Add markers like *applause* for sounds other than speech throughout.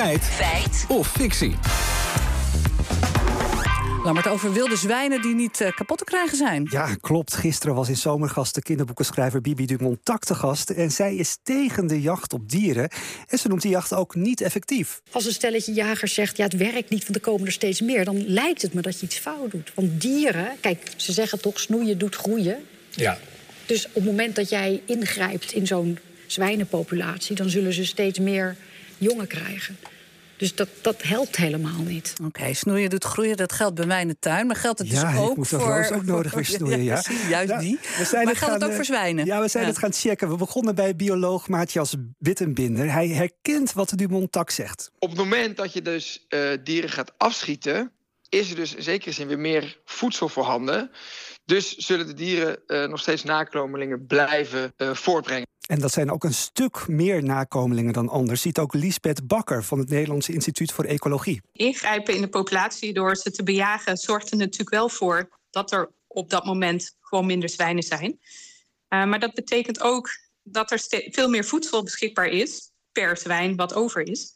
Feit. Feit. Of fictie. Lammert over wilde zwijnen die niet uh, kapot te krijgen zijn. Ja, klopt. Gisteren was in Zomergast de kinderboekenschrijver Bibi Dumont te gast. En zij is tegen de jacht op dieren. En ze noemt die jacht ook niet effectief. Als een stelletje jagers zegt, ja, het werkt niet, want er komen er steeds meer... dan lijkt het me dat je iets fout doet. Want dieren, kijk, ze zeggen toch, snoeien doet groeien. Ja. Dus op het moment dat jij ingrijpt in zo'n zwijnenpopulatie... dan zullen ze steeds meer jongen krijgen. Dus dat, dat helpt helemaal niet. Oké, snoeien doet groeien, dat geldt bij mij in de tuin. Maar geldt het dus ja, ook moet voor... ook nodig weer snoeien, *laughs* ja. Precies, juist ja, die. We zijn maar geldt het ook eh, voor zwijnen? Ja, we zijn het gaan checken. We begonnen bij bioloog Maatjas Wittenbinder. Hij herkent wat de Dumont-tak zegt. Op het moment dat je dus uh, dieren gaat afschieten... is er dus in zekere zin weer meer voedsel voorhanden. Dus zullen de dieren uh, nog steeds nakomelingen blijven uh, voortbrengen. En dat zijn ook een stuk meer nakomelingen dan anders, ziet ook Liesbeth Bakker van het Nederlandse Instituut voor Ecologie. Ingrijpen in de populatie door ze te bejagen zorgt er natuurlijk wel voor dat er op dat moment gewoon minder zwijnen zijn. Uh, maar dat betekent ook dat er veel meer voedsel beschikbaar is per zwijn wat over is.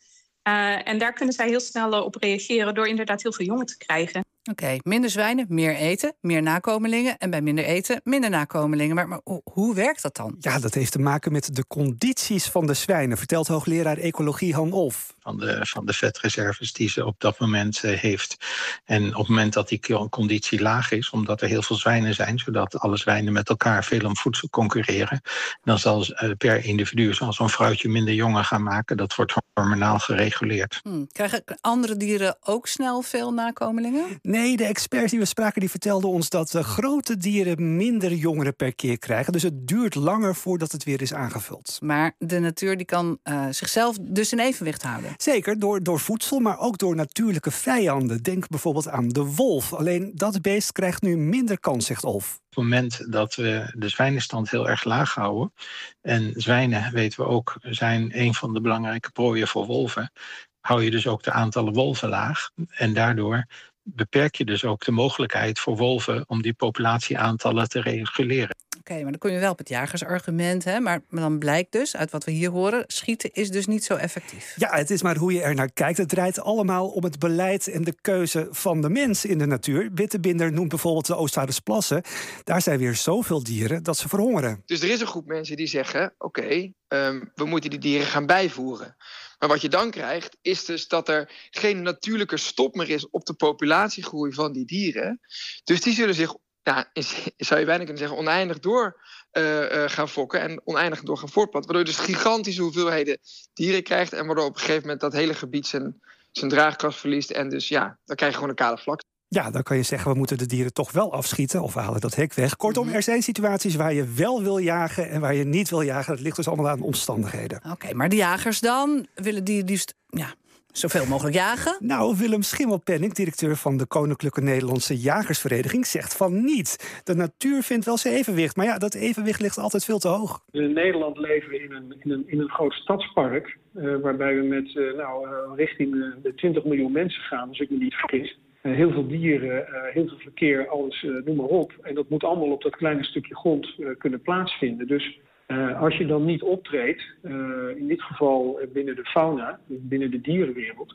Uh, en daar kunnen zij heel snel op reageren door inderdaad heel veel jongen te krijgen. Oké, okay, minder zwijnen, meer eten, meer nakomelingen. En bij minder eten, minder nakomelingen. Maar, maar, hoe werkt dat dan? Ja, dat heeft te maken met de condities van de zwijnen, vertelt hoogleraar ecologie Han Olf. Van de, van de vetreserves die ze op dat moment uh, heeft. En op het moment dat die conditie laag is, omdat er heel veel zwijnen zijn, zodat alle zwijnen met elkaar veel om voedsel concurreren, dan zal uh, per individu, zoals zo'n vrouwtje, minder jongen gaan maken. Dat wordt hormonaal gereguleerd. Hmm. Krijgen andere dieren ook snel veel nakomelingen? Nee, de experts die we spraken die vertelden ons dat uh, grote dieren minder jongeren per keer krijgen. Dus het duurt langer voordat het weer is aangevuld. Maar de natuur die kan uh, zichzelf dus in evenwicht houden. Zeker, door, door voedsel, maar ook door natuurlijke vijanden. Denk bijvoorbeeld aan de wolf. Alleen dat beest krijgt nu minder kans, zegt Olf. Op het moment dat we de zwijnenstand heel erg laag houden... en zwijnen, weten we ook, zijn een van de belangrijke prooien voor wolven... hou je dus ook de aantallen wolven laag. En daardoor beperk je dus ook de mogelijkheid voor wolven... om die populatieaantallen te reguleren. Oké, okay, maar dan kom je wel op het jagersargument. Hè? Maar, maar dan blijkt dus, uit wat we hier horen... schieten is dus niet zo effectief. Ja, het is maar hoe je er naar kijkt. Het draait allemaal om het beleid en de keuze van de mens in de natuur. Wittebinder noemt bijvoorbeeld de Oostvaardersplassen. Daar zijn weer zoveel dieren dat ze verhongeren. Dus er is een groep mensen die zeggen... oké, okay, um, we moeten die dieren gaan bijvoeren. Maar wat je dan krijgt, is dus dat er geen natuurlijke stop meer is... op de populatiegroei van die dieren. Dus die zullen zich ja, zou je bijna kunnen zeggen, oneindig door uh, uh, gaan fokken en oneindig door gaan voortplanten. Waardoor je dus gigantische hoeveelheden dieren krijgt en waardoor op een gegeven moment dat hele gebied zijn, zijn draagkracht verliest. En dus ja, dan krijg je gewoon een kale vlak. Ja, dan kan je zeggen, we moeten de dieren toch wel afschieten of we halen dat hek weg. Kortom, er zijn situaties waar je wel wil jagen en waar je niet wil jagen. Dat ligt dus allemaal aan omstandigheden. Oké, okay, maar de jagers dan willen die liefst ja, zoveel mogelijk jagen? Nou, Willem Schimmelpenning, directeur van de Koninklijke Nederlandse Jagersvereniging, zegt van niet. De natuur vindt wel zijn evenwicht, maar ja, dat evenwicht ligt altijd veel te hoog. In Nederland leven we in een, in een, in een groot stadspark, uh, waarbij we met uh, nou, uh, richting de 20 miljoen mensen gaan, als ik me niet vergis. Heel veel dieren, heel veel verkeer, alles, noem maar op. En dat moet allemaal op dat kleine stukje grond kunnen plaatsvinden. Dus uh, als je dan niet optreedt, uh, in dit geval binnen de fauna, binnen de dierenwereld,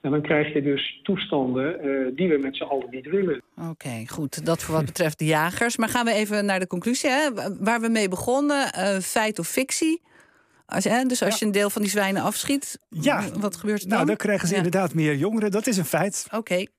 en dan krijg je dus toestanden uh, die we met z'n allen niet willen. Oké, okay, goed. Dat voor wat betreft de jagers. Maar gaan we even naar de conclusie. Hè? Waar we mee begonnen, feit of fictie? Als, hè, dus als ja. je een deel van die zwijnen afschiet, ja. wat gebeurt er dan? Nou, dan krijgen ze ja. inderdaad meer jongeren. Dat is een feit. Oké, okay.